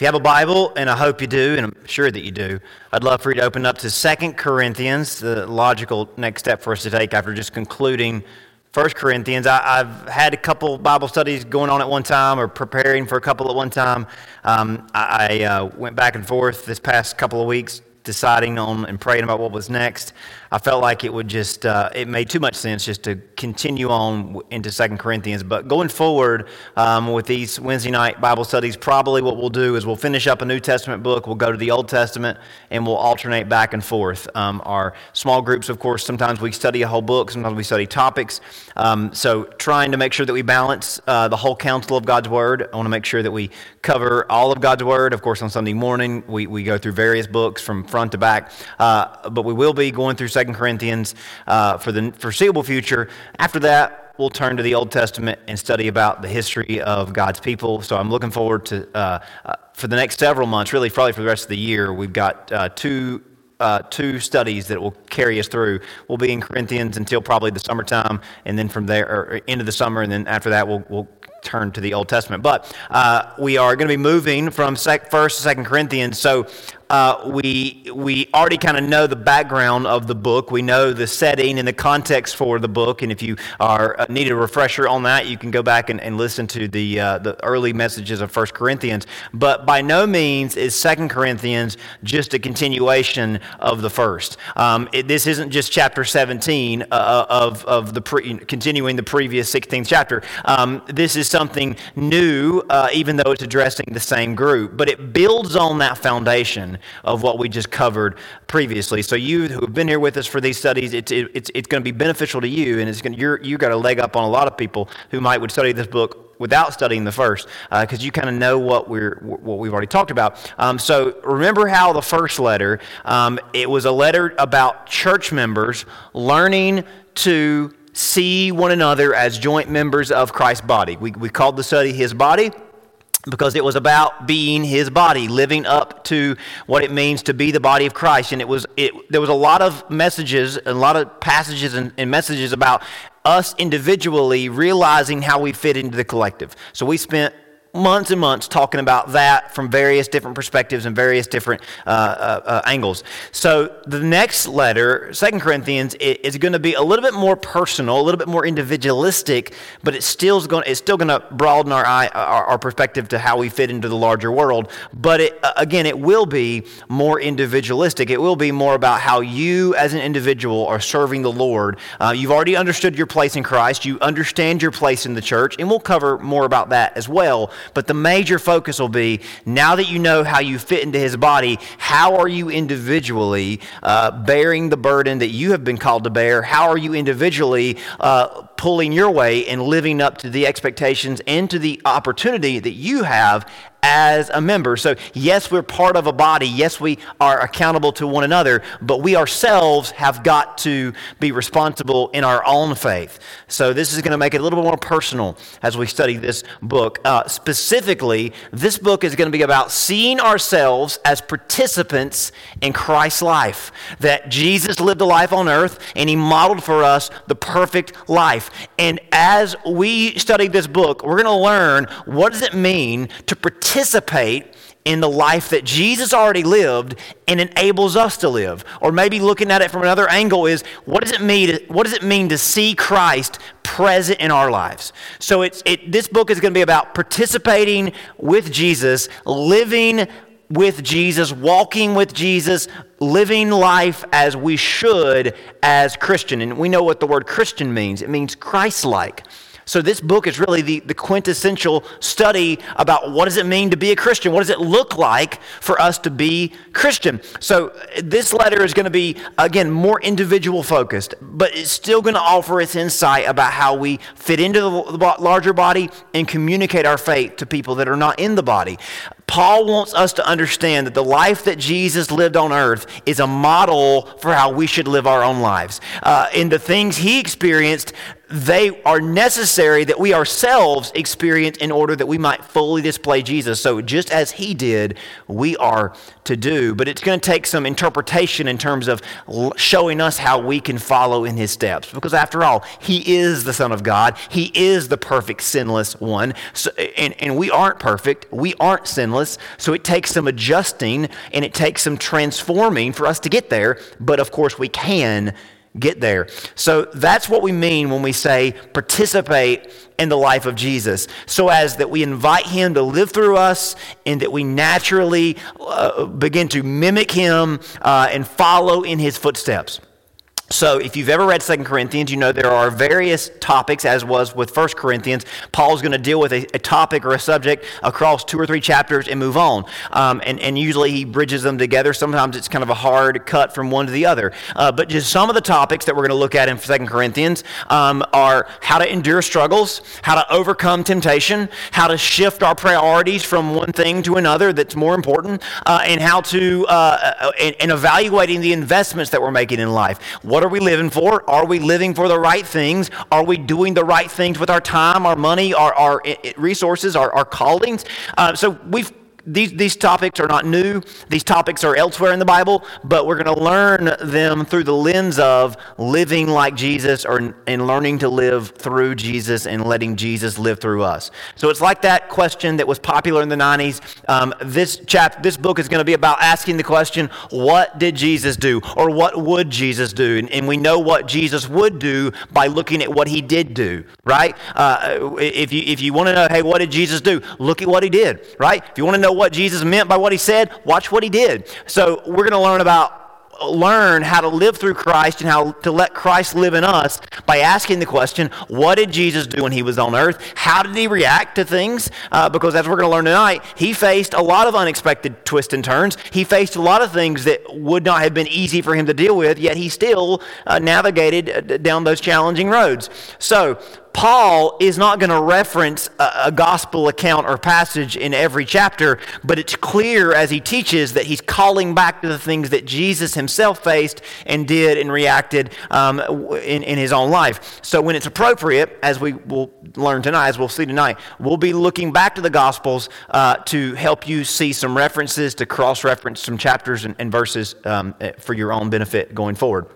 If you have a Bible, and I hope you do, and I'm sure that you do, I'd love for you to open up to Second Corinthians, the logical next step for us to take after just concluding First Corinthians. I, have had a couple Bible studies going on at one time or preparing for a couple at one time. Um, I, I uh, went back and forth this past couple of weeks deciding on and praying about what was next. I felt like it would just, uh, it made too much sense just to continue on into Second Corinthians. But going forward um, with these Wednesday night Bible studies, probably what we'll do is we'll finish up a New Testament book, we'll go to the Old Testament, and we'll alternate back and forth. Um, our small groups, of course, sometimes we study a whole book, sometimes we study topics. Um, so trying to make sure that we balance uh, the whole counsel of God's Word. I want to make sure that we cover all of God's Word. Of course, on Sunday morning, we, we go through various books from front to back. Uh, but we will be going through Second Corinthians uh, for the foreseeable future. After that, we'll turn to the Old Testament and study about the history of God's people. So I'm looking forward to, uh, uh for the next several months, really, probably for the rest of the year, we've got uh, two uh, two studies that will carry us through. We'll be in Corinthians until probably the summertime, and then from there, or into the summer, and then after that, we'll, we'll turn to the Old Testament. But uh, we are going to be moving from sec- First to Second Corinthians. So uh, we, we already kind of know the background of the book. We know the setting and the context for the book. And if you are uh, need a refresher on that, you can go back and, and listen to the, uh, the early messages of First Corinthians. But by no means is Second Corinthians just a continuation of the first. Um, it, this isn't just chapter 17 uh, of, of the pre, continuing the previous 16th chapter. Um, this is something new, uh, even though it's addressing the same group. But it builds on that foundation of what we just covered previously. So you who have been here with us for these studies, it's, it, it's, it's going to be beneficial to you, and it's going you're, you got a leg up on a lot of people who might would study this book without studying the first, because uh, you kind of know what we're what we've already talked about. Um, so remember how the first letter, um, it was a letter about church members learning to see one another as joint members of Christ's body. We, we called the study His Body because it was about being his body living up to what it means to be the body of christ. And it was it there was a lot of messages a lot of passages and, and messages about us individually realizing how we fit into the collective. So we spent months and months talking about that from various different perspectives and various different uh, uh, uh, angles. So the next letter, Second Corinthians, is going to be a little bit more personal, a little bit more individualistic, but it's still going it's still going to broaden our, eye, our, our perspective to how we fit into the larger world. But it, uh, again, it will be more individualistic. It will be more about how you, as an individual, are serving the Lord. Uh, you've already understood your place in Christ. You understand your place in the church, and we'll cover more about that as well. But the major focus will be now that you know how you fit into his body, how are you individually uh, bearing the burden that you have been called to bear? How are you individually uh, pulling your way and living up to the expectations and to the opportunity that you have as a member. So, yes, we're part of a body. Yes, we are accountable to one another, but we ourselves have got to be responsible in our own faith. So, this is going to make it a little bit more personal as we study this book. Uh, specifically, this book is going to be about seeing ourselves as participants in Christ's life. That Jesus lived a life on earth and he modeled for us the perfect life. And as we study this book, we're going to learn what does it mean to participate participate in the life that Jesus already lived and enables us to live. Or maybe looking at it from another angle is what does it mean to, what does it mean to see Christ present in our lives? So it's it, this book is going to be about participating with Jesus, living with Jesus, walking with Jesus, living life as we should as Christian. And we know what the word Christian means. It means Christ-like. So this book is really the, the quintessential study about what does it mean to be a Christian? What does it look like for us to be Christian? So this letter is going to be, again, more individual focused, but it's still going to offer its insight about how we fit into the larger body and communicate our faith to people that are not in the body. Paul wants us to understand that the life that Jesus lived on earth is a model for how we should live our own lives. Uh, and the things he experienced, they are necessary that we ourselves experience in order that we might fully display Jesus. So, just as he did, we are to do. But it's going to take some interpretation in terms of showing us how we can follow in his steps. Because, after all, he is the Son of God, he is the perfect, sinless one. So, and, and we aren't perfect, we aren't sinless sinless. So it takes some adjusting and it takes some transforming for us to get there. But of course, we can get there. So that's what we mean when we say participate in the life of Jesus, so as that we invite him to live through us and that we naturally uh, begin to mimic him uh, and follow in his footsteps. So, if you've ever read Second Corinthians, you know there are various topics, as was with First Corinthians. Paul's going to deal with a, a, topic or a subject across two or three chapters and move on. Um, and, and usually he bridges them together. Sometimes it's kind of a hard cut from one to the other. Uh, but just some of the topics that we're going to look at in Second Corinthians um, are how to endure struggles, how to overcome temptation, how to shift our priorities from one thing to another that's more important, uh, and how to, uh, uh and, and evaluating the investments that we're making in life. What what are we living for? Are we living for the right things? Are we doing the right things with our time, our money, our, our resources, our, our callings? Uh, so we've these, these topics are not new. These topics are elsewhere in the Bible, but we're going to learn them through the lens of living like Jesus or, and learning to live through Jesus and letting Jesus live through us. So it's like that question that was popular in the 90s. Um, this, chap, this book is going to be about asking the question, what did Jesus do? Or what would Jesus do? And, and we know what Jesus would do by looking at what he did do, right? Uh, if you, if you want to know, hey, what did Jesus do? Look at what he did, right? If you want to know what Jesus meant by what he said, watch what he did. So we're going to learn about learn how to live through Christ and how to let Christ live in us by asking the question, what did Jesus do when he was on earth? How did he react to things? Uh, because as we're going to learn tonight, he faced a lot of unexpected twists and turns. He faced a lot of things that would not have been easy for him to deal with, yet he still uh, navigated uh, down those challenging roads. So Paul is not going to reference a, a, gospel account or passage in every chapter, but it's clear as he teaches that he's calling back to the things that Jesus himself faced and did and reacted um, in, in his own life. So when it's appropriate, as we will learn tonight, as we'll see tonight, we'll be looking back to the gospels uh, to help you see some references, to cross reference some chapters and, and verses um, for your own benefit going forward.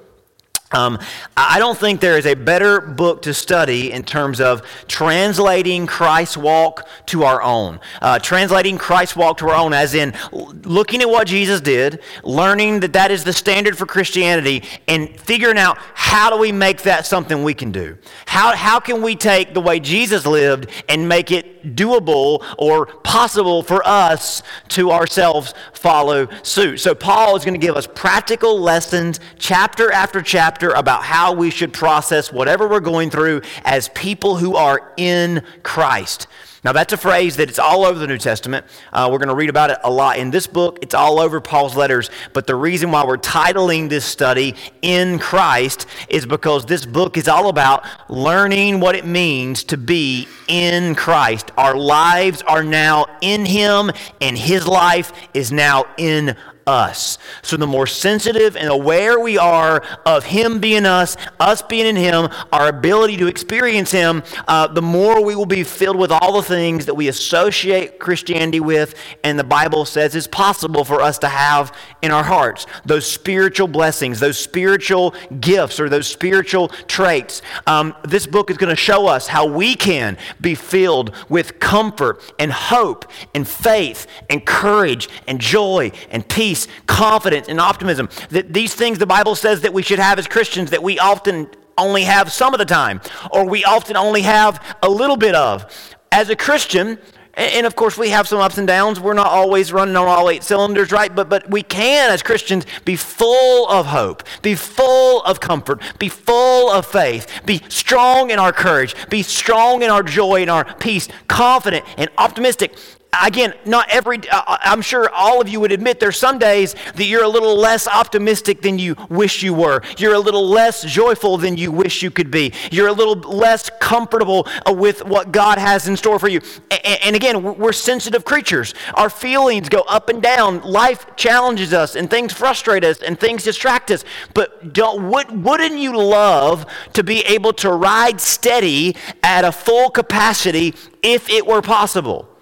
Um, I don't think there is a better book to study in terms of translating Christ's walk to our own. Uh, translating Christ's walk to our own, as in looking at what Jesus did, learning that that is the standard for Christianity, and figuring out how do we make that something we can do? How, how can we take the way Jesus lived and make it doable or possible for us to ourselves follow suit? So, Paul is going to give us practical lessons, chapter after chapter chapter about how we should process whatever we're going through as people who are in Christ. Now, that's a phrase that it's all over the New Testament. Uh, we're going to read about it a lot in this book. It's all over Paul's letters. But the reason why we're titling this study In Christ is because this book is all about learning what it means to be in Christ. Our lives are now in Him, and His life is now in us. So the more sensitive and aware we are of Him being us, us being in Him, our ability to experience Him, uh, the more we will be filled with all the things that we associate Christianity with and the Bible says is possible for us to have in our hearts. Those spiritual blessings, those spiritual gifts, or those spiritual traits. Um, this book is going to show us how we can be filled with comfort and hope and faith and courage and joy and peace peace, confidence, and optimism. That these things the Bible says that we should have as Christians that we often only have some of the time, or we often only have a little bit of. As a Christian, and of course, we have some ups and downs. We're not always running on all eight cylinders, right? But, but we can, as Christians, be full of hope, be full of comfort, be full of faith, be strong in our courage, be strong in our joy and our peace, confident and optimistic again, not every, uh, uh, I'm sure all of you would admit there's some days that you're a little less optimistic than you wish you were. You're a little less joyful than you wish you could be. You're a little less comfortable uh, with what God has in store for you. And, again, we're sensitive creatures. Our feelings go up and down. Life challenges us and things frustrate us and things distract us. But don't, would, wouldn't you love to be able to ride steady at a full capacity if it were possible?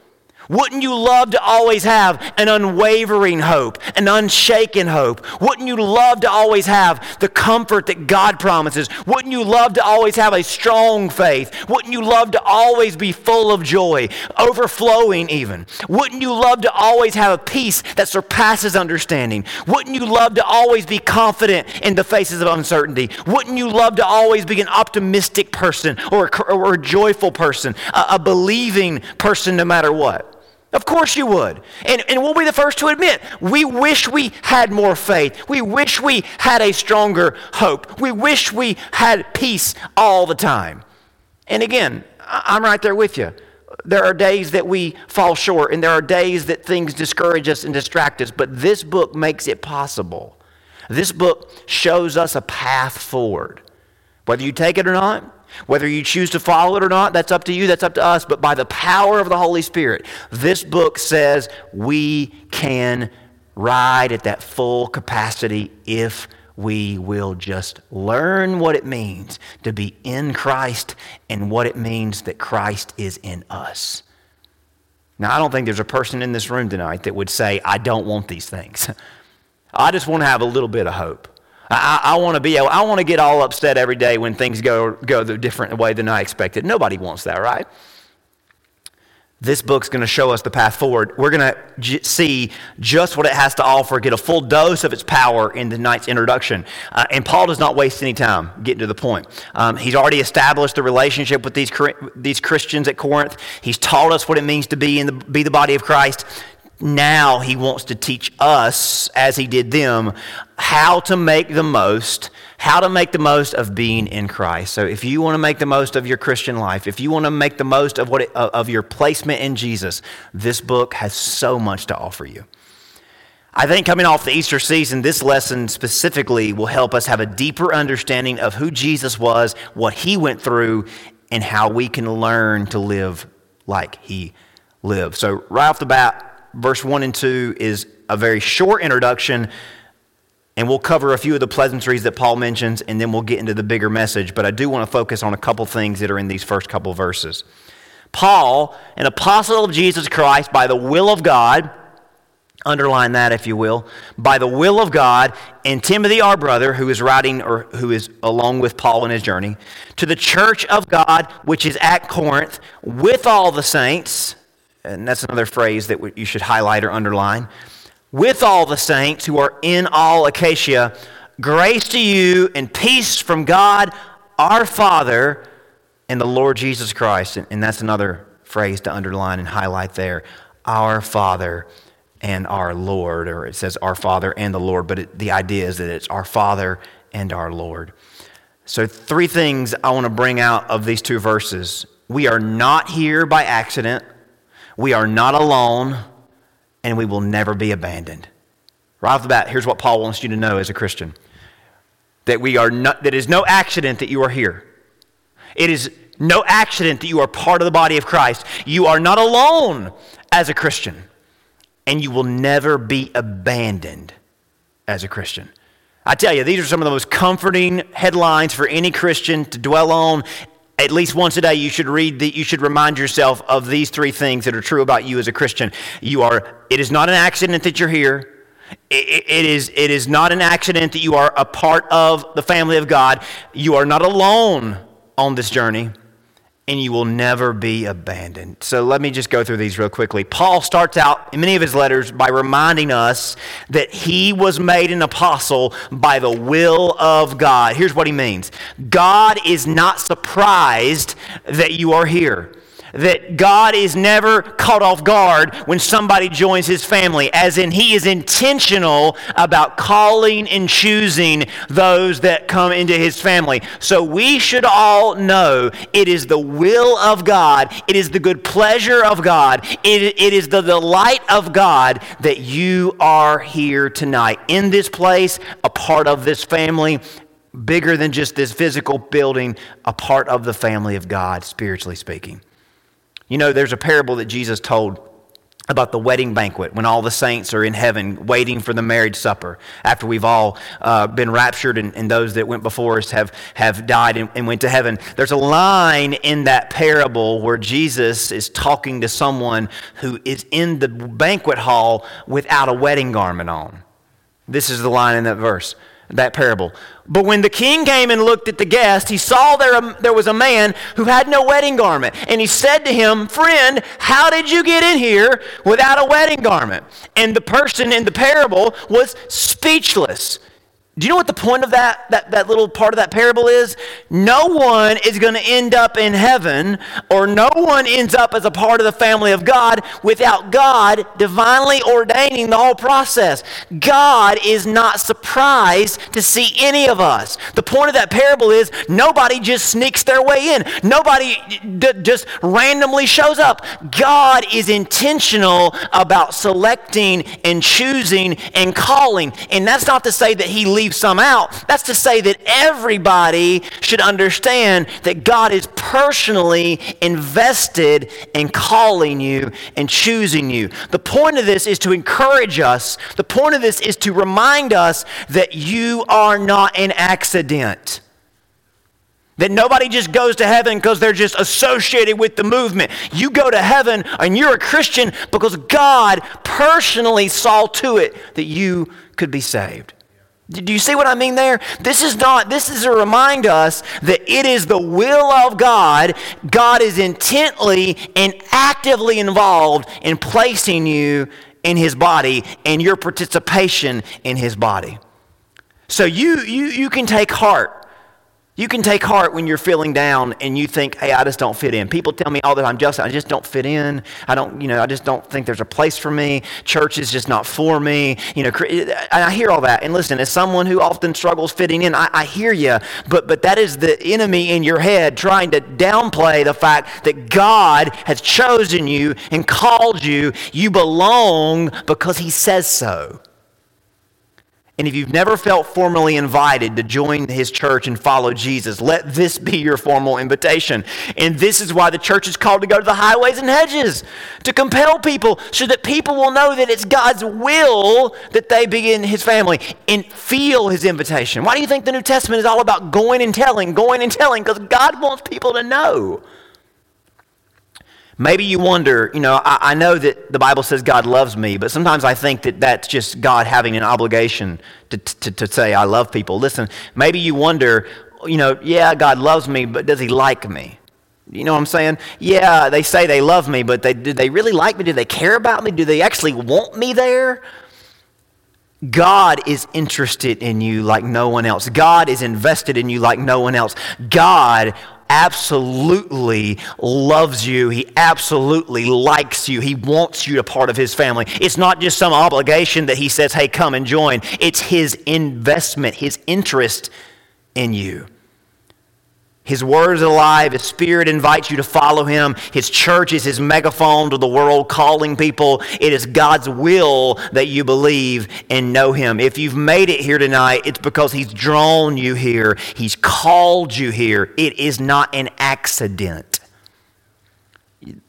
Wouldn't you love to always have an unwavering hope, an unshaken hope? Wouldn't you love to always have the comfort that God promises? Wouldn't you love to always have a strong faith? Wouldn't you love to always be full of joy, overflowing even? Wouldn't you love to always have a peace that surpasses understanding? Wouldn't you love to always be confident in the faces of uncertainty? Wouldn't you love to always be an optimistic person or a, or a joyful person, a, a believing person no matter what? Of course you would. And, and we'll be the first to admit, we wish we had more faith. We wish we had a stronger hope. We wish we had peace all the time. And again, I'm right there with you. There are days that we fall short, and there are days that things discourage us and distract us, but this book makes it possible. This book shows us a path forward. Whether you take it or not, whether you choose to follow it or not, that's up to you, that's up to us. But by the power of the Holy Spirit, this book says we can ride at that full capacity if we will just learn what it means to be in Christ and what it means that Christ is in us. Now, I don't think there's a person in this room tonight that would say, I don't want these things. I just want to have a little bit of hope. I, I want to be, I want to get all upset every day when things go, go the different way than I expected. Nobody wants that, right? This book's going to show us the path forward. We're going to j- see just what it has to offer, get a full dose of its power in tonight's introduction. Uh, and Paul does not waste any time getting to the point. Um, he's already established the relationship with these, these Christians at Corinth. He's taught us what it means to be in the, be the body of Christ now he wants to teach us, as he did them, how to make the most, how to make the most of being in Christ. So if you want to make the most of your Christian life, if you want to make the most of what it, of your placement in Jesus, this book has so much to offer you. I think coming off the Easter season, this lesson specifically will help us have a deeper understanding of who Jesus was, what he went through, and how we can learn to live like he lived. So, right off the bat, verse 1 and 2 is a very short introduction, and we'll cover a few of the pleasantries that Paul mentions, and then we'll get into the bigger message. But I do want to focus on a couple things that are in these first couple verses. Paul, an apostle of Jesus Christ by the will of God, underline that if you will, by the will of God, and Timothy, our brother, who is writing or who is along with Paul in his journey, to the church of God which is at Corinth, with all the saints and that's another phrase that you should highlight or underline. With all the saints who are in all Achaia, grace to you and peace from God our Father and the Lord Jesus Christ. And that's another phrase to underline and highlight there. Our Father and our Lord, or it says our Father and the Lord, but it, the idea is that it's our Father and our Lord. So, three things I want to bring out of these two verses. We are not here by accident. We are not alone, and we will never be abandoned. Right off the bat, here's what Paul wants you to know as a Christian that we are not, that is no accident that you are here. It is no accident that you are part of the body of Christ. You are not alone as a Christian, and you will never be abandoned as a Christian. I tell you, these are some of the most comforting headlines for any Christian to dwell on at least once a day you should read that you should remind yourself of these three things that are true about you as a christian. You are it is not an accident that you're here. It, it is it is not an accident that you are a part of the family of god. You are not alone on this journey and you will never be abandoned. So let me just go through these real quickly. Paul starts out in many of his letters by reminding us that he was made an apostle by the will of God. Here's what he means God is not surprised that you are here that God is never caught off guard when somebody joins his family, as in he is intentional about calling and choosing those that come into his family. So we should all know it is the will of God, it is the good pleasure of God, it, it is the delight of God that you are here tonight in this place, a part of this family. Bigger than just this physical building, a part of the family of God, spiritually speaking. You know, there's a parable that Jesus told about the wedding banquet when all the saints are in heaven waiting for the marriage supper after we've all uh, been raptured and, and, those that went before us have, have died and, and went to heaven. There's a line in that parable where Jesus is talking to someone who is in the banquet hall without a wedding garment on. This is the line in that verse that parable. But when the king came and looked at the guest, he saw there, um, there was a man who had no wedding garment. And he said to him, Friend, how did you get in here without a wedding garment? And the person in the parable was speechless. Do you know what the point of that, that, that little part of that parable is? No one is going to end up in heaven, or no one ends up as a part of the family of God without God divinely ordaining the whole process. God is not surprised to see any of us. The point of that parable is nobody just sneaks their way in, nobody d- just randomly shows up. God is intentional about selecting and choosing and calling. And that's not to say that He leaves leave some out. That's to say that everybody should understand that God is personally invested in calling you and choosing you. The point of this is to encourage us, the point of this is to remind us that you are not an accident. That nobody just goes to heaven because they're just associated with the movement. You go to heaven and you're a Christian because God personally saw to it that you could be saved. Do you see what I mean there? This is not, this is to remind us that it is the will of God. God is intently and actively involved in placing you in His body and your participation in His body. So you, you, you can take heart you can take heart when you're feeling down and you think, hey, I just don't fit in. People tell me all the time, Justin, I just don't fit in. I don't, you know, I just don't think there's a place for me. Church is just not for me. You know, eh, eh, I hear all that. And listen, as someone who often struggles fitting in, I, I hear you. But, but that is the enemy in your head trying to downplay the fact that God has chosen you and called you. You belong because he says so. And if you've never felt formally invited to join his church and follow Jesus, let this be your formal invitation. And this is why the church is called to go to the highways and hedges, to compel people so that people will know that it's God's will that they be in his family and feel his invitation. Why do you think the New Testament is all about going and telling, going and telling? Because God wants people to know. Maybe you wonder, you know, I, I, know that the Bible says God loves me, but sometimes I think that that's just God having an obligation to, to, to say, I love people. Listen, maybe you wonder, you know, yeah, God loves me, but does he like me? You know what I'm saying? Yeah, they say they love me, but they, do they really like me? Do they care about me? Do they actually want me there? God is interested in you like no one else. God is invested in you like no one else. God absolutely loves you. He absolutely likes you. He wants you a part of his family. It's not just some obligation that he says, hey, come and join. It's his investment, his interest in you. His word is alive. His spirit invites you to follow him. His church is his megaphone to the world, calling people. It is God's will that you believe and know him. If you've made it here tonight, it's because he's drawn you here, he's called you here. It is not an accident.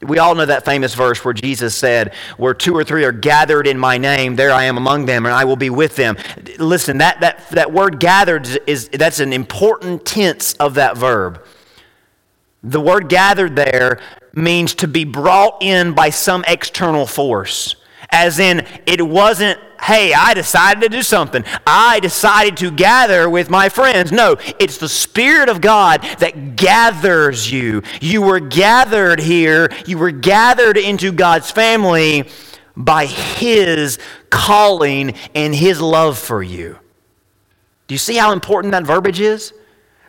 We all know that famous verse where Jesus said, Where two or three are gathered in my name, there I am among them, and I will be with them. Listen, that, that, that word gathered is that's an important tense of that verb. The word gathered there means to be brought in by some external force as in it wasn't, hey, I decided to do something. I decided to gather with my friends. No, it's the Spirit of God that gathers you. You were gathered here, you were gathered into God's family by His calling and His love for you. Do you see how important that verbiage is?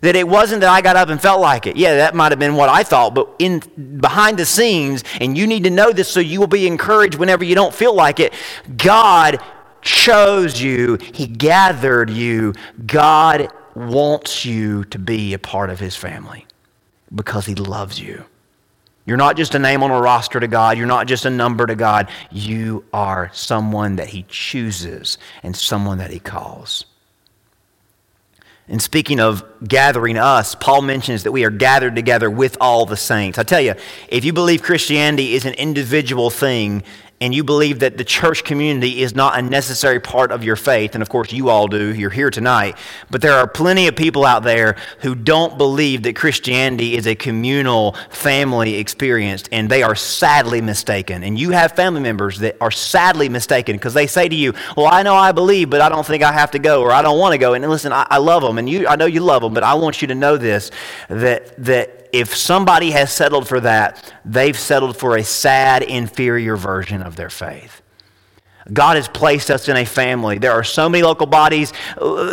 That it wasn't that I got up and felt like it. Yeah, that might have been what I thought, but in behind the scenes, and you need to know this so you will be encouraged whenever you don't feel like it. God chose you, He gathered you. God wants you to be a part of His family because He loves you. You're not just a name on a roster to God. You're not just a number to God. You are someone that He chooses and someone that He calls. And speaking of gathering us, Paul mentions that we are gathered together with all the saints. I tell you, if you believe Christianity is an individual thing, and you believe that the church community is not a necessary part of your faith, and of course you all do, you're here tonight, but there are plenty of people out there who don't believe that Christianity is a communal family experience, and they are sadly mistaken. And you have family members that are sadly mistaken because they say to you, Well, I know I believe, but I don't think I have to go, or I don't want to go. And listen, I, I love them, and you, I know you love them, but I want you to know this that, that if somebody has settled for that, they've settled for a sad, inferior version of their faith. God has placed us in a family. There are so many local bodies.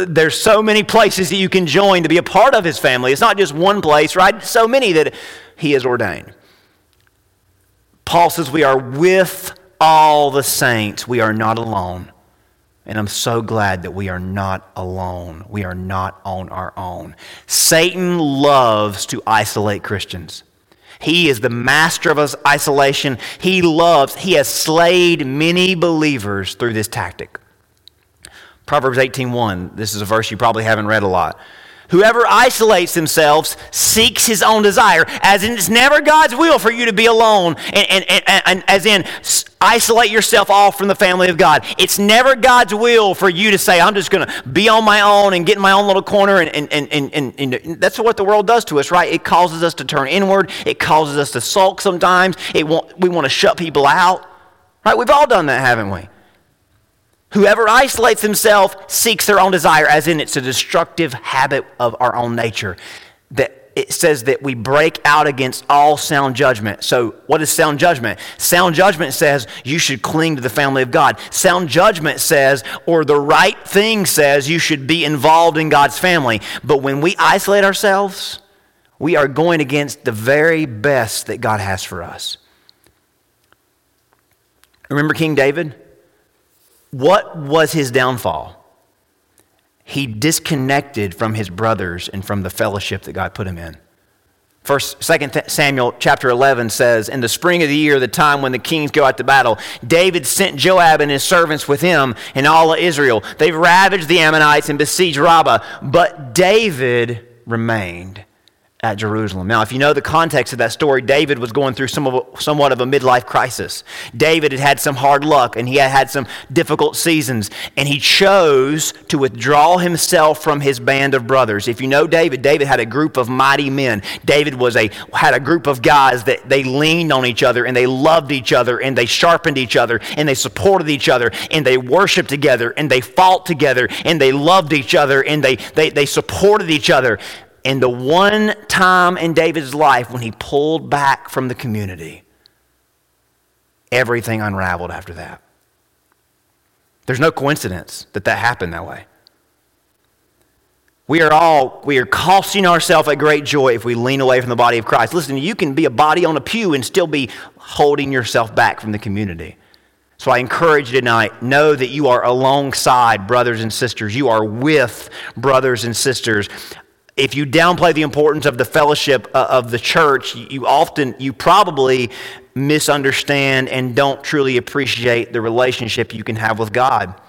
There's so many places that you can join to be a part of His family. It's not just one place, right? So many that He has ordained. Paul says we are with all the saints. We are not alone. And I'm so glad that we are not alone. We are not on our own. Satan loves to isolate Christians. He is the master of us isolation. He loves, he has slayed many believers through this tactic. Proverbs 18:1. This is a verse you probably haven't read a lot. Whoever isolates themselves seeks his own desire, as in it's never God's will for you to be alone, and, and, and, and as in isolate yourself off from the family of God. It's never God's will for you to say, I'm just going to be on my own and get in my own little corner. And, and, and, and, and, that's what the world does to us, right? It causes us to turn inward, it causes us to sulk sometimes. It want, we want to shut people out, right? We've all done that, haven't we? Whoever isolates himself seeks their own desire, as in it's a destructive habit of our own nature. That it says that we break out against all sound judgment. So, what is sound judgment? Sound judgment says you should cling to the family of God. Sound judgment says, or the right thing says, you should be involved in God's family. But when we isolate ourselves, we are going against the very best that God has for us. Remember King David? What was his downfall? He disconnected from his brothers and from the fellowship that God put him in. First, Second Samuel chapter 11 says, In the spring of the year, the time when the kings go out to battle, David sent Joab and his servants with him and all of Israel. They've ravaged the Ammonites and besieged Rabbah, but David remained at Jerusalem. Now, if you know the context of that story, David was going through some of, somewhat of a midlife crisis. David had had some hard luck and he had had some difficult seasons, and he chose to withdraw himself from his band of brothers. If you know David, David had a group of mighty men. David was a had a group of guys that they leaned on each other and they loved each other and they sharpened each other and they supported each other and they worshiped together and they fought together and they loved each other and they they, they supported each other. And the one time in David's life when he pulled back from the community, everything unraveled after that. There's no coincidence that that happened that way. We are all, we are costing ourselves a great joy if we lean away from the body of Christ. Listen, you can be a body on a pew and still be holding yourself back from the community. So I encourage you tonight, know that you are alongside brothers and sisters. You are with brothers and sisters if you downplay the importance of the fellowship uh, of the church, you often, you probably misunderstand and don't truly appreciate the relationship you can have with God.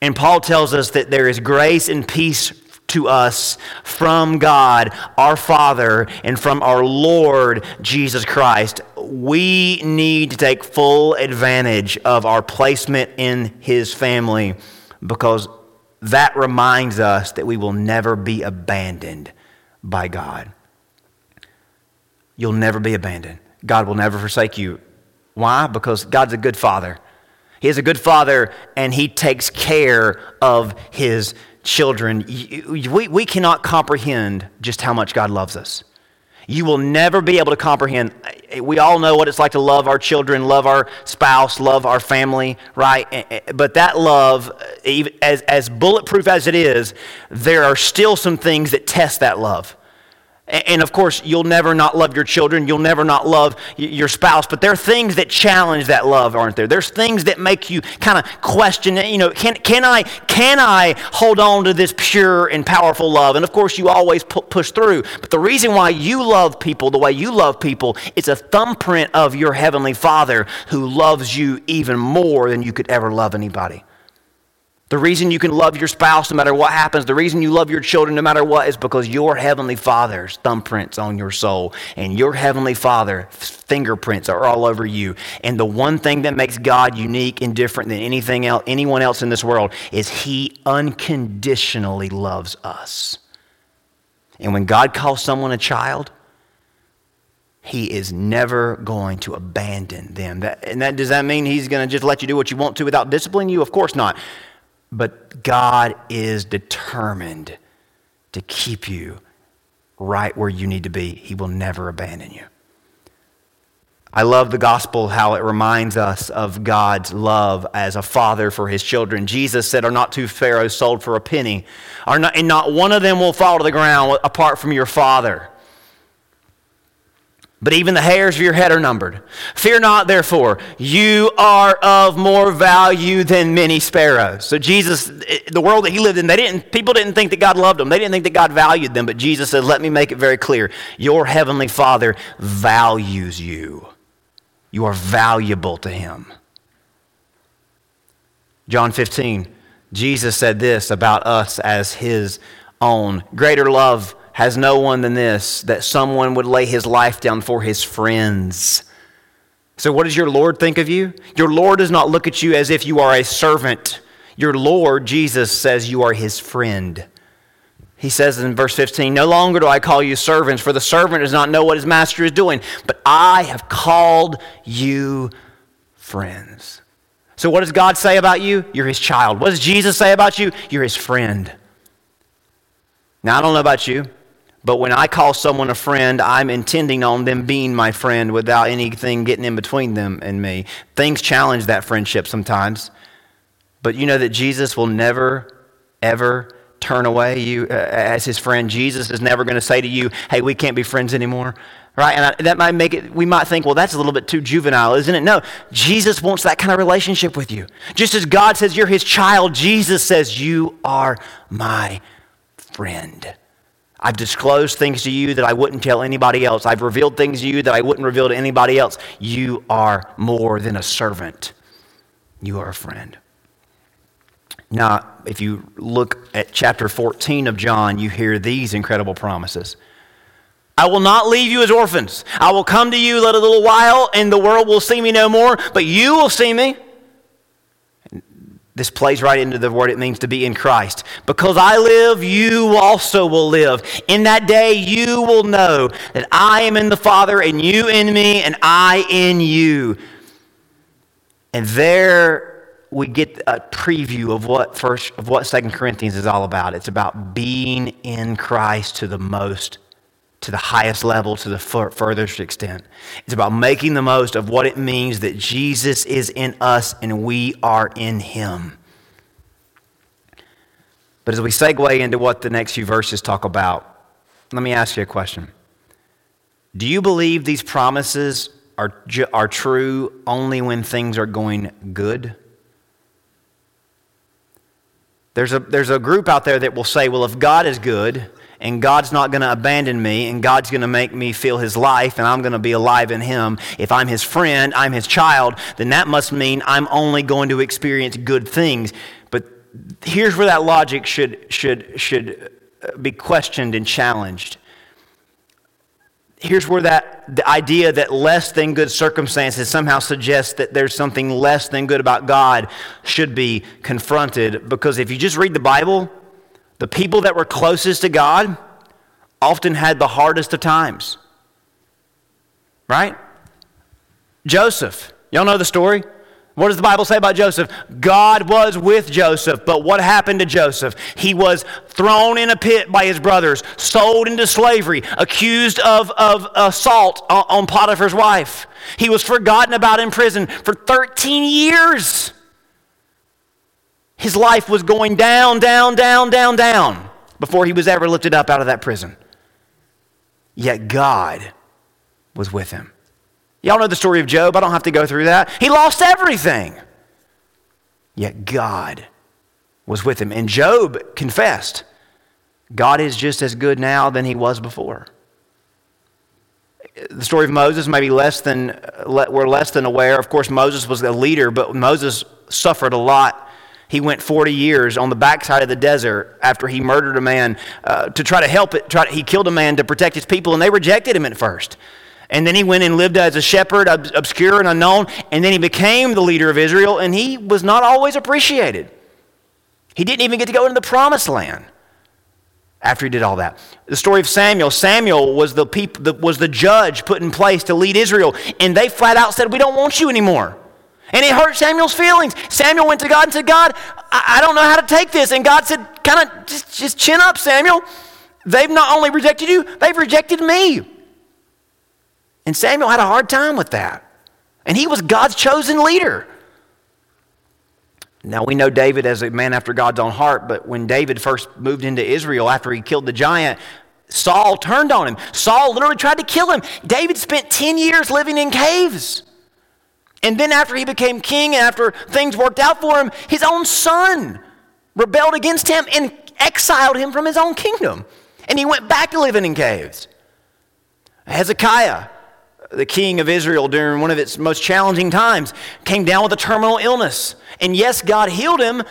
And Paul tells us that there is grace and peace to us from God, our Father, and from our Lord Jesus Christ. We need to take full advantage of our placement in His family because that reminds us that we will never be abandoned by God. You'll never be abandoned. God will never forsake you. Why? Because God's a good father. He is a good father and he takes care of his children. We, we cannot comprehend just how much God loves us. You will never be able to comprehend. We all know what it's like to love our children, love our spouse, love our family, right? Eh, eh, but that love, eh, as, as bulletproof as it is, there are still some things that test that love. And of course, you'll never not love your children. You'll never not love your spouse. But there are things that challenge that love, aren't there? There's things that make you kind of question, you know, can, can, I, can I hold on to this pure and powerful love? And of course, you always pu- push through. But the reason why you love people the way you love people is a thumbprint of your Heavenly Father who loves you even more than you could ever love anybody. The reason you can love your spouse no matter what happens, the reason you love your children no matter what is because your heavenly father's thumbprints on your soul and your heavenly father's fingerprints are all over you. And the one thing that makes God unique and different than anything else, anyone else in this world is he unconditionally loves us. And when God calls someone a child, he is never going to abandon them. That, and that, does that mean he's going to just let you do what you want to without disciplining you? Of course not. But God is determined to keep you right where you need to be. He will never abandon you. I love the gospel, how it reminds us of God's love as a father for his children. Jesus said, Are not two pharaohs sold for a penny? Are not, and not one of them will fall to the ground apart from your father but even the hairs of your head are numbered. Fear not, therefore, you are of more value than many sparrows. So Jesus, eh, the world that he lived in, they didn't, people didn't think that God loved them. They didn't think that God valued them. But Jesus said, let me make it very clear. Your heavenly Father values you. You are valuable to him. John 15, Jesus said this about us as his own. Greater love has no one than this, that someone would lay his life down for his friends. So, what does your Lord think of you? Your Lord does not look at you as if you are a servant. Your Lord, Jesus, says you are his friend. He says in verse 15, No longer do I call you servants, for the servant does not know what his master is doing, but I have called you friends. So, what does God say about you? You're his child. What does Jesus say about you? You're his friend. Now, I don't know about you, but when I call someone a friend, I'm intending on them being my friend without anything getting in between them and me. Things challenge that friendship sometimes. But you know that Jesus will never, ever turn away you uh, as his friend. Jesus is never going to say to you, hey, we can't be friends anymore. Right? And I, that might make it, we might think, well, that's a little bit too juvenile, isn't it? No, Jesus wants that kind of relationship with you. Just as God says you're his child, Jesus says you are my friend. I've disclosed things to you that I wouldn't tell anybody else. I've revealed things to you that I wouldn't reveal to anybody else. You are more than a servant, you are a friend. Now, if you look at chapter 14 of John, you hear these incredible promises. I will not leave you as orphans. I will come to you let a little while, and the world will see me no more, but you will see me. This plays right into the word it means to be in Christ. Because I live, you also will live. In that day, you will know that I am in the Father, and you in me, and I in you. And there we get a preview of what first of what Second Corinthians is all about. It's about being in Christ to the most to the highest level, to the furthest extent. It's about making the most of what it means that Jesus is in us and we are in him. But as we segue into what the next few verses talk about, let me ask you a question. Do you believe these promises are, are true only when things are going good? There's a, there's a group out there that will say, well, if God is good, and God's not going to abandon me, and God's going to make me feel His life, and I'm going to be alive in Him. If I'm His friend, I'm His child, then that must mean I'm only going to experience good things. But here's where that logic should, should, should uh, be questioned and challenged. Here's where that the idea that less than good circumstances somehow suggests that there's something less than good about God should be confronted. Because if you just read the Bible, the people that were closest to God often had the hardest of times. Right? Joseph. Y'all know the story? What does the Bible say about Joseph? God was with Joseph, but what happened to Joseph? He was thrown in a pit by his brothers, sold into slavery, accused of, of assault on Potiphar's wife. He was forgotten about in prison for 13 years. His life was going down, down, down, down, down before he was ever lifted up out of that prison. Yet God was with him. Y'all know the story of Job. I don't have to go through that. He lost everything. Yet God was with him. And Job confessed God is just as good now than he was before. The story of Moses may be less than, we're less than aware. Of course, Moses was a leader, but Moses suffered a lot He went 40 years on the backside of the desert after he murdered a man uh, to try to help it. To, he killed a man to protect his people, and they rejected him at first. And then he went and lived as a shepherd, ob- obscure and unknown, and then he became the leader of Israel, and he was not always appreciated. He didn't even get to go into the promised land after he did all that. The story of Samuel Samuel was the, peop- the, was the judge put in place to lead Israel, and they flat out said, We don't want you anymore. And it hurt Samuel's feelings. Samuel went to God and said, God, I, I don't know how to take this. And God said, kind of just, just chin up, Samuel. They've not only rejected you, they've rejected me. And Samuel had a hard time with that. And he was God's chosen leader. Now we know David as a man after God's own heart, but when David first moved into Israel after he killed the giant, Saul turned on him. Saul literally tried to kill him. David spent 10 years living in caves. And then after he became king and after things worked out for him, his own son rebelled against him and exiled him from his own kingdom. And he went back to living in caves. Hezekiah, the king of Israel during one of its most challenging times, came down with a terminal illness. And yes, God healed him,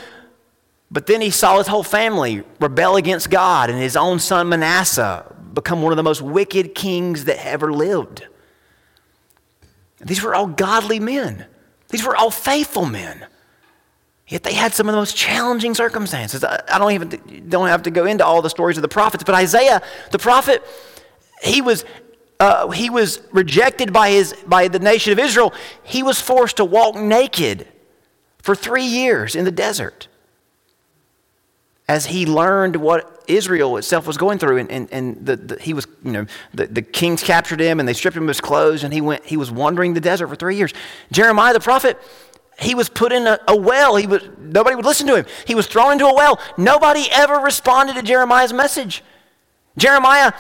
but then he saw his whole family rebel against God and his own son Manasseh become one of the most wicked kings that ever lived. These were all godly men, these were all faithful men. Yet they had some of the most challenging circumstances. I don't even don't have to go into all the stories of the prophets, but Isaiah, the prophet, he was uh, he was rejected by his by the nation of Israel. He was forced to walk naked for three years in the desert as he learned what Israel itself was going through. And, and, and the, the, he was, you know, the, the kings captured him and they stripped him of his clothes and he went, he was wandering the desert for three years. Jeremiah the prophet, he was put in a, a, well. He was, nobody would listen to him. He was thrown into a well. Nobody ever responded to Jeremiah's message. Jeremiah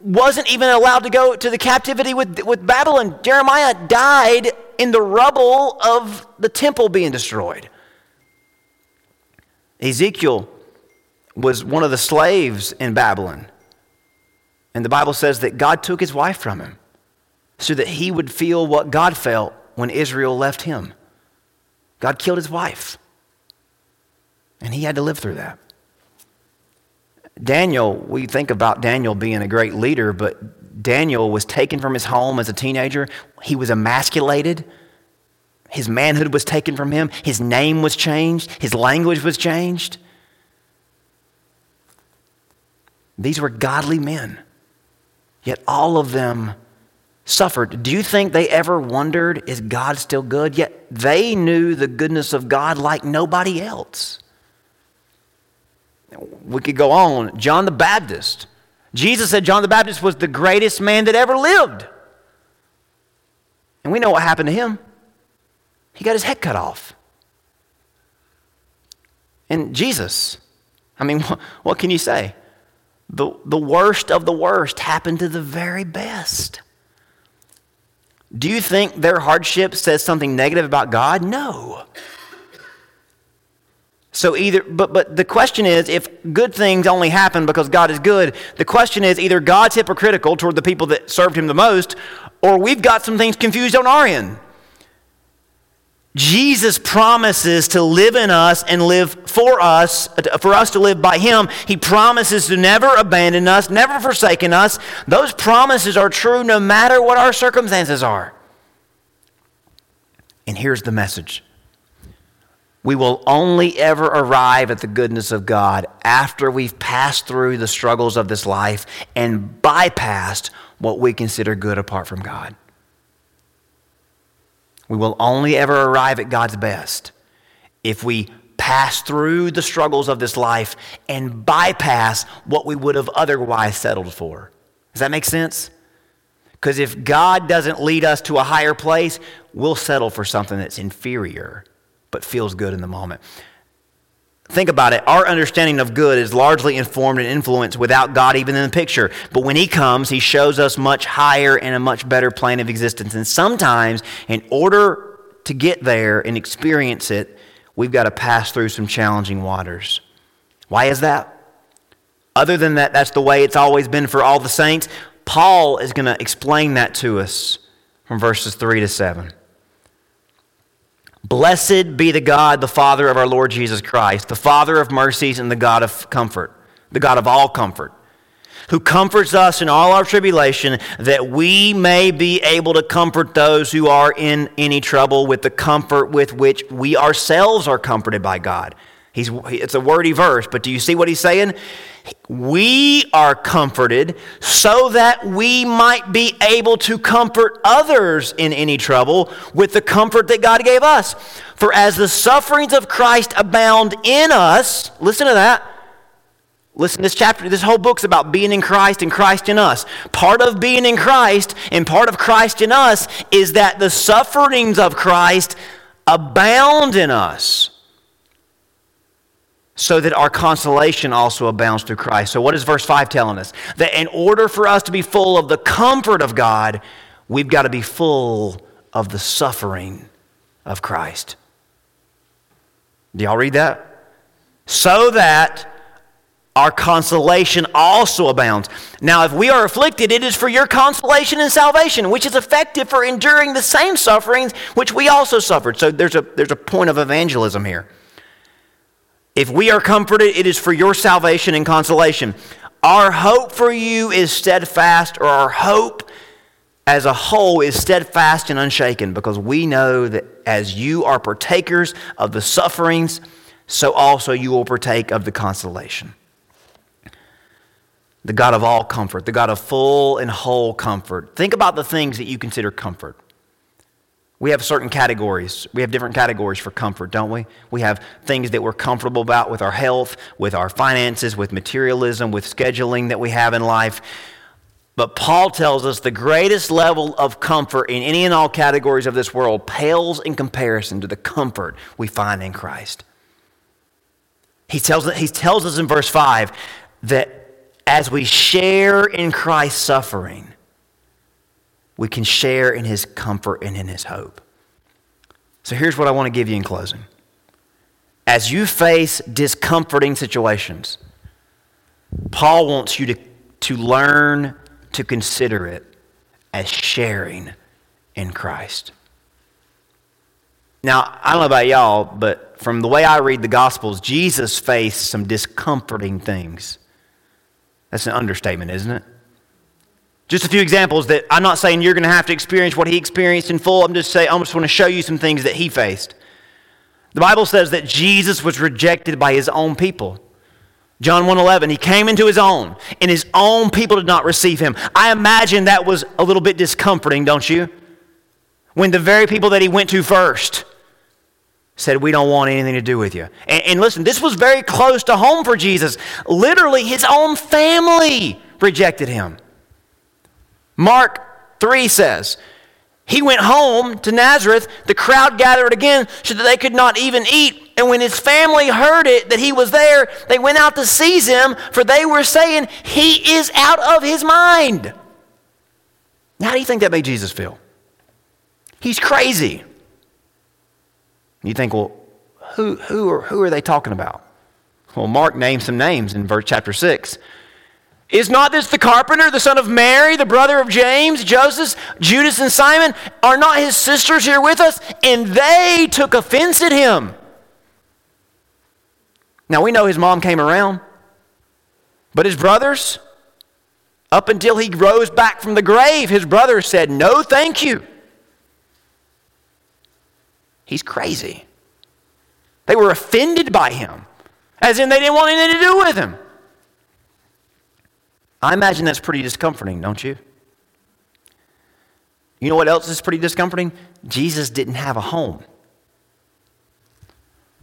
wasn't even allowed to go to the captivity with, with Babylon. Jeremiah died in the rubble of the temple being destroyed. Ezekiel was one of the slaves in Babylon. And the Bible says that God took his wife from him so that he would feel what God felt when Israel left him. God killed his wife. And he had to live through that. Daniel, we think about Daniel being a great leader, but Daniel was taken from his home as a teenager. He was emasculated. His manhood was taken from him. His name was changed. His language was changed. These were godly men, yet all of them suffered. Do you think they ever wondered, is God still good? Yet they knew the goodness of God like nobody else. We could go on. John the Baptist. Jesus said John the Baptist was the greatest man that ever lived. And we know what happened to him. He got his head cut off. And Jesus, I mean, what can you say? The, the worst of the worst happened to the very best. Do you think their hardship says something negative about God? No. So either, but, but the question is if good things only happen because God is good, the question is either God's hypocritical toward the people that served him the most, or we've got some things confused on our end. Jesus promises to live in us and live for us, for us to live by Him. He promises to never abandon us, never forsaken us. Those promises are true no matter what our circumstances are. And here's the message we will only ever arrive at the goodness of God after we've passed through the struggles of this life and bypassed what we consider good apart from God. We will only ever arrive at God's best if we pass through the struggles of this life and bypass what we would have otherwise settled for. Does that make sense? Because if God doesn't lead us to a higher place, we'll settle for something that's inferior but feels good in the moment. Think about it. Our understanding of good is largely informed and influenced without God even in the picture. But when He comes, He shows us much higher and a much better plane of existence. And sometimes, in order to get there and experience it, we've got to pass through some challenging waters. Why is that? Other than that, that's the way it's always been for all the saints. Paul is going to explain that to us from verses 3 to 7. Blessed be the God, the Father of our Lord Jesus Christ, the Father of mercies and the God of comfort, the God of all comfort, who comforts us in all our tribulation, that we may be able to comfort those who are in any trouble with the comfort with which we ourselves are comforted by God. He's, it's a wordy verse, but do you see what he's saying? We are comforted so that we might be able to comfort others in any trouble with the comfort that God gave us. For as the sufferings of Christ abound in us, listen to that. Listen, this chapter, this whole book's about being in Christ and Christ in us. Part of being in Christ and part of Christ in us is that the sufferings of Christ abound in us so that our consolation also abounds through Christ. So, what is verse 5 telling us? That in order for us to be full of the comfort of God, we've got to be full of the suffering of Christ. Do y'all read that? So that our consolation also abounds. Now, if we are afflicted, it is for your consolation and salvation, which is effective for enduring the same sufferings which we also suffered. So, there's a, there's a point of evangelism here. If we are comforted, it is for your salvation and consolation. Our hope for you is steadfast, or our hope as a whole is steadfast and unshaken, because we know that as you are partakers of the sufferings, so also you will partake of the consolation. The God of all comfort, the God of full and whole comfort. Think about the things that you consider comfort. We have certain categories. We have different categories for comfort, don't we? We have things that we're comfortable about with our health, with our finances, with materialism, with scheduling that we have in life. But Paul tells us the greatest level of comfort in any and all categories of this world pales in comparison to the comfort we find in Christ. He tells, he tells us in verse 5 that as we share in Christ's suffering, we can share in his comfort and in his hope. So here's what I want to give you in closing. As you face discomforting situations, Paul wants you to, to learn to consider it as sharing in Christ. Now, I don't know about y'all, but from the way I read the Gospels, Jesus faced some discomforting things. That's an understatement, isn't it? Just a few examples that I'm not saying you're going to have to experience what he experienced in full. I'm just saying, I just want to show you some things that he faced. The Bible says that Jesus was rejected by his own people. John 1:11 he came into his own and his own people did not receive him. I imagine that was a little bit discomforting, don't you? When the very people that he went to first said, We don't want anything to do with you. And, and listen, this was very close to home for Jesus. Literally, his own family rejected him. Mark 3 says, He went home to Nazareth. The crowd gathered again so that they could not even eat. And when his family heard it, that he was there, they went out to seize him, for they were saying, He is out of his mind. Now, how do you think that made Jesus feel? He's crazy. You think, well, who, who, are, who are they talking about? Well, Mark names some names in verse chapter 6. Is not this the carpenter, the son of Mary, the brother of James, Joseph, Judas, and Simon? Are not his sisters here with us? And they took offense at him. Now we know his mom came around, but his brothers, up until he rose back from the grave, his brothers said, No, thank you. He's crazy. They were offended by him, as in they didn't want anything to do with him. I imagine that's pretty discomforting, don't you? You know what else is pretty discomforting? Jesus didn't have a home.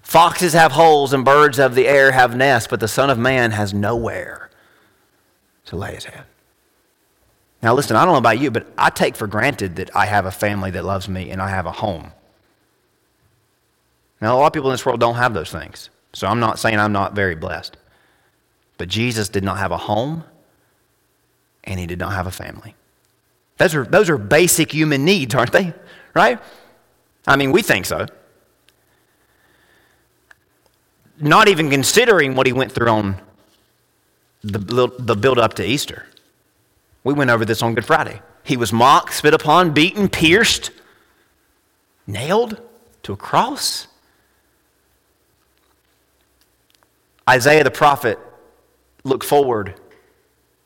Foxes have holes and birds of the air have nests, but the Son of Man has nowhere to lay his head. Now, listen, I don't know about you, but I take for granted that I have a family that loves me and I have a home. Now, a lot of people in this world don't have those things. So I'm not saying I'm not very blessed. But Jesus did not have a home and he did not have a family. Those are, those are basic human needs, aren't they? Right? I mean, we think so. Not even considering what he went through on the, the build up to Easter. We went over this on Good Friday. He was mocked, spit upon, beaten, pierced, nailed to a cross. Isaiah the prophet looked forward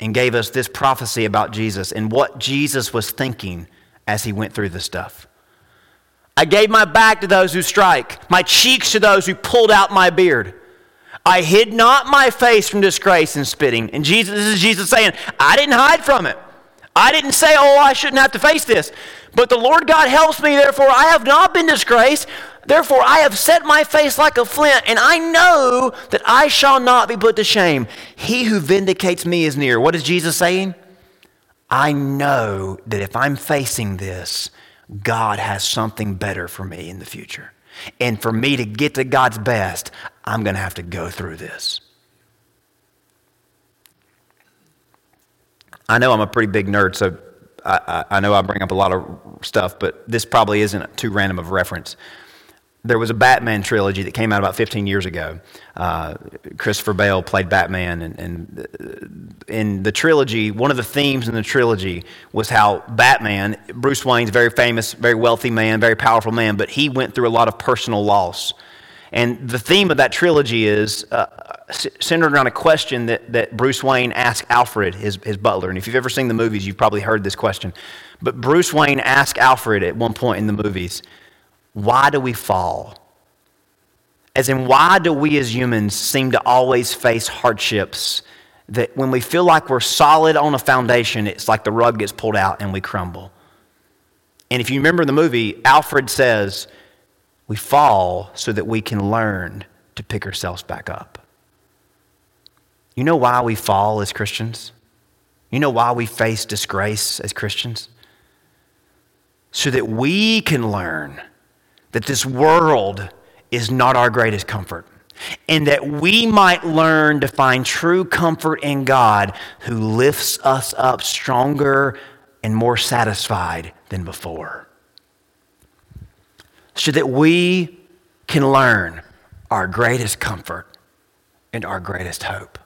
and gave us this prophecy about Jesus and what Jesus was thinking as he went through this stuff. I gave my back to those who strike, my cheeks to those who pulled out my beard. I hid not my face from disgrace and spitting. And Jesus, this is Jesus saying, I didn't hide from it. I didn't say, oh, I shouldn't have to face this. But the Lord God helps me, therefore I have not been disgraced. Therefore I have set my face like a flint, and I know that I shall not be put to shame. He who vindicates me is near. What is Jesus saying? I know that if I'm facing this, God has something better for me in the future. And for me to get to God's best, I'm going to have to go through this. I know I'm a pretty big nerd, so I, I, know I bring up a lot of stuff, but this probably isn't too random of reference there was a Batman trilogy that came out about 15 years ago. Uh, Christopher Bale played Batman, and, and, in the trilogy, one of the themes in the trilogy was how Batman, Bruce Wayne's very famous, very wealthy man, very powerful man, but he went through a lot of personal loss. And the theme of that trilogy is uh, centered around a question that, that Bruce Wayne asked Alfred, his, his butler. And if you've ever seen the movies, you've probably heard this question. But Bruce Wayne asked Alfred at one point in the movies, why do we fall? As in, why do we as humans seem to always face hardships that when we feel like we're solid on a foundation, it's like the rug gets pulled out and we crumble? And if you remember the movie, Alfred says, We fall so that we can learn to pick ourselves back up. You know why we fall as Christians? You know why we face disgrace as Christians? So that we can learn that this world is not our greatest comfort, and that we might learn to find true comfort in God who lifts us up stronger and more satisfied than before. So that we can learn our greatest comfort and our greatest hope.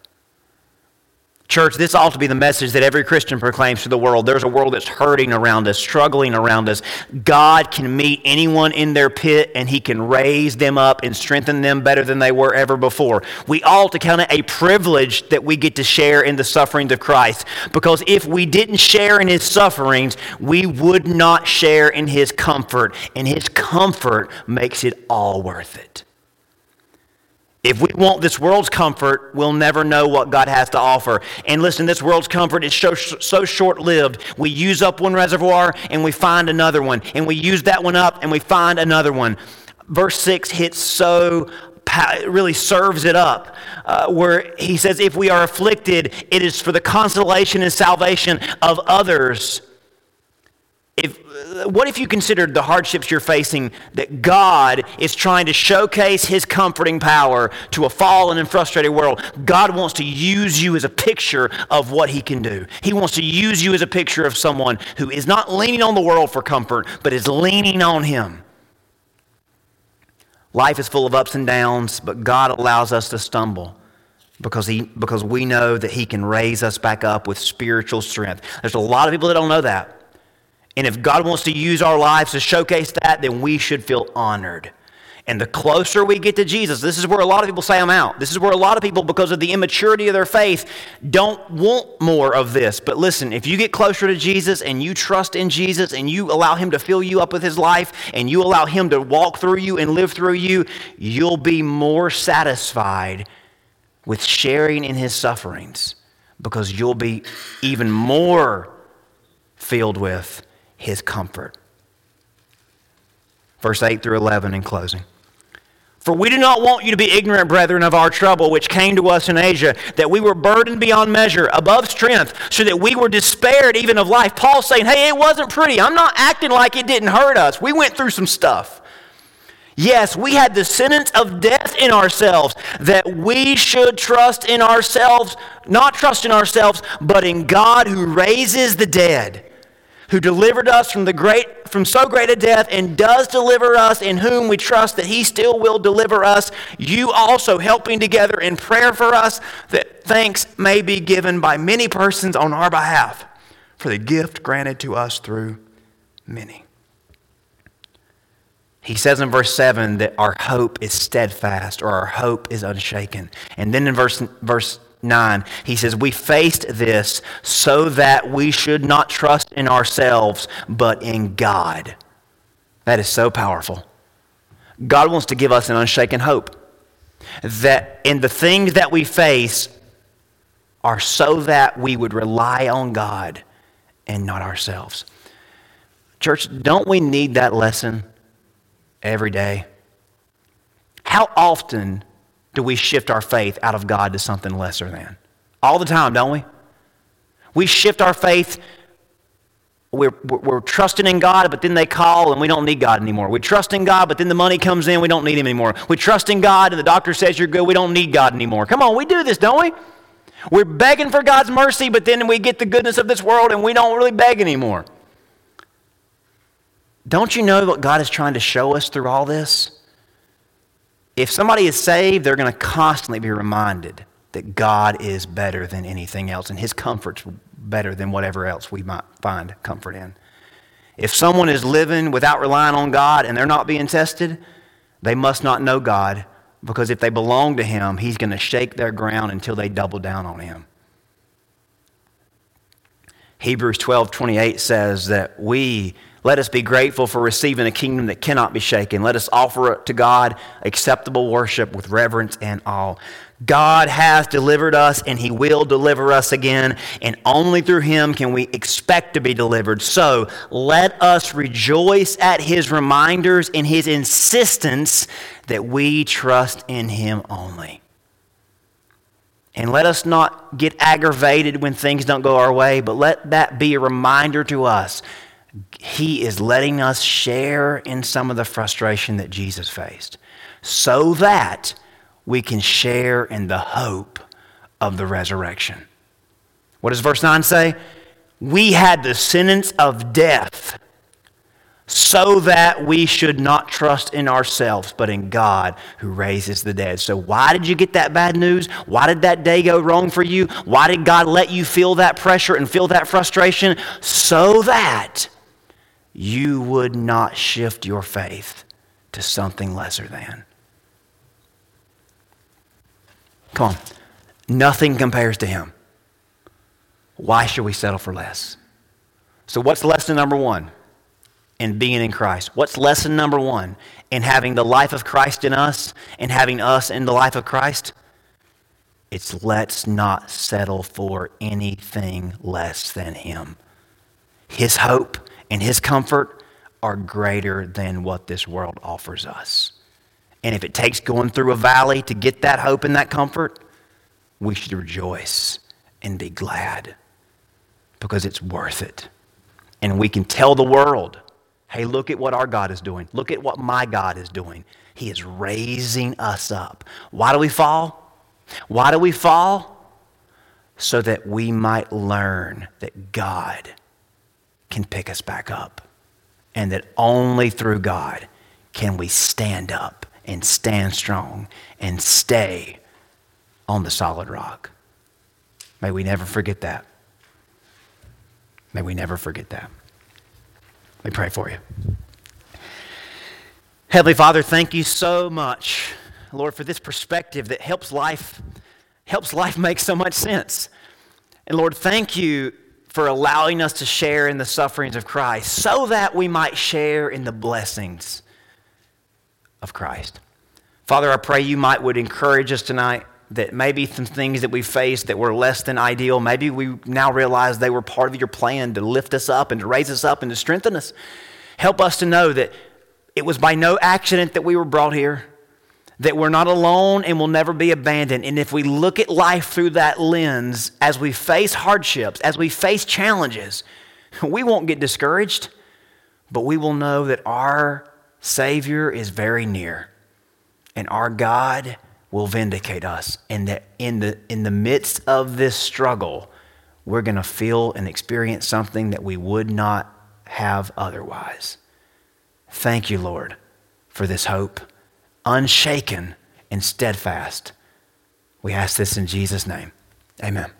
Church, this ought to be the message that every Christian proclaims to the world. There's a world that's hurting around us, struggling around us. God can meet anyone in their pit and He can raise them up and strengthen them better than they were ever before. We ought to count it a privilege that we get to share in the sufferings of Christ because if we didn't share in His sufferings, we would not share in His comfort, and His comfort makes it all worth it. If we want this world's comfort, we'll never know what God has to offer. And listen, this world's comfort is so, so short lived. We use up one reservoir and we find another one. And we use that one up and we find another one. Verse 6 hits so really serves it up, uh, where he says, If we are afflicted, it is for the consolation and salvation of others. If, what if you considered the hardships you're facing that God is trying to showcase his comforting power to a fallen and frustrated world? God wants to use you as a picture of what he can do. He wants to use you as a picture of someone who is not leaning on the world for comfort, but is leaning on him. Life is full of ups and downs, but God allows us to stumble because, he, because we know that he can raise us back up with spiritual strength. There's a lot of people that don't know that. And if God wants to use our lives to showcase that, then we should feel honored. And the closer we get to Jesus, this is where a lot of people say, I'm out. This is where a lot of people, because of the immaturity of their faith, don't want more of this. But listen, if you get closer to Jesus and you trust in Jesus and you allow Him to fill you up with His life and you allow Him to walk through you and live through you, you'll be more satisfied with sharing in His sufferings because you'll be even more filled with his comfort. Verse 8 through 11 in closing. For we do not want you to be ignorant, brethren, of our trouble which came to us in Asia, that we were burdened beyond measure, above strength, so that we were despaired even of life. Paul's saying, hey, it wasn't pretty. I'm not acting like it didn't hurt us. We went through some stuff. Yes, we had the sentence of death in ourselves, that we should trust in ourselves, not trust in ourselves, but in God who raises the dead who delivered us from the great from so great a death and does deliver us in whom we trust that he still will deliver us you also helping together in prayer for us that thanks may be given by many persons on our behalf for the gift granted to us through many He says in verse 7 that our hope is steadfast or our hope is unshaken. And then in verse, verse 9, he says, We faced this so that we should not trust in ourselves, but in God. That is so powerful. God wants to give us an unshaken hope that in the things that we face are so that we would rely on God and not ourselves. Church, don't we need that lesson every day? How often do we shift our faith out of God to something lesser than? All the time, don't we? We shift our faith we're, we're, trusting in God, but then they call and we don't need God anymore. We trust in God, but then the money comes in, we don't need Him anymore. We trust in God and the doctor says you're good, we don't need God anymore. Come on, we do this, don't we? We're begging for God's mercy, but then we get the goodness of this world and we don't really beg anymore. Don't you know what God is trying to show us through all this? If somebody is saved, they're going to constantly be reminded that God is better than anything else and his comfort's better than whatever else we might find comfort in. If someone is living without relying on God and they're not being tested, they must not know God because if they belong to him, he's going to shake their ground until they double down on him. Hebrews 12 28 says that we, let us be grateful for receiving a kingdom that cannot be shaken. Let us offer to God acceptable worship with reverence and awe. God has delivered us and He will deliver us again, and only through Him can we expect to be delivered. So let us rejoice at His reminders and His insistence that we trust in Him only. And let us not get aggravated when things don't go our way, but let that be a reminder to us. He is letting us share in some of the frustration that Jesus faced so that we can share in the hope of the resurrection. What does verse 9 say? We had the sentence of death so that we should not trust in ourselves, but in God who raises the dead. So, why did you get that bad news? Why did that day go wrong for you? Why did God let you feel that pressure and feel that frustration? So that you would not shift your faith to something lesser than. Come on. Nothing compares to him. Why should we settle for less? So, what's lesson number one in being in Christ? What's lesson number one in having the life of Christ in us and having us in the life of Christ? It's let's not settle for anything less than Him. His hope and His comfort are greater than what this world offers us. And if it takes going through a valley to get that hope and that comfort, we should rejoice and be glad because it's worth it. And we can tell the world, hey, look at what our God is doing. Look at what my God is doing. He is raising us up. Why do we fall? Why do we fall? So that we might learn that God can pick us back up. And that only through God can we stand up and stand strong and stay on the solid rock. May we never forget that. May we never forget that. Let me pray for you. Heavenly Father, thank you so much, Lord, for this perspective that helps life helps life make so much sense. And Lord, thank you for allowing us to share in the sufferings of Christ so that we might share in the blessings of Christ. Father, I pray you might would encourage us tonight that maybe some things that we faced that were less than ideal, maybe we now realize they were part of your plan to lift us up and to raise us up and to strengthen us. Help us to know that it was by no accident that we were brought here, that we're not alone and will never be abandoned. And if we look at life through that lens, as we face hardships, as we face challenges, we won't get discouraged, but we will know that our Savior is very near. And our God will vindicate us. And that in the, in the midst of this struggle, we're going to feel and experience something that we would not have otherwise. Thank you, Lord, for this hope, unshaken and steadfast. We ask this in Jesus' name. Amen.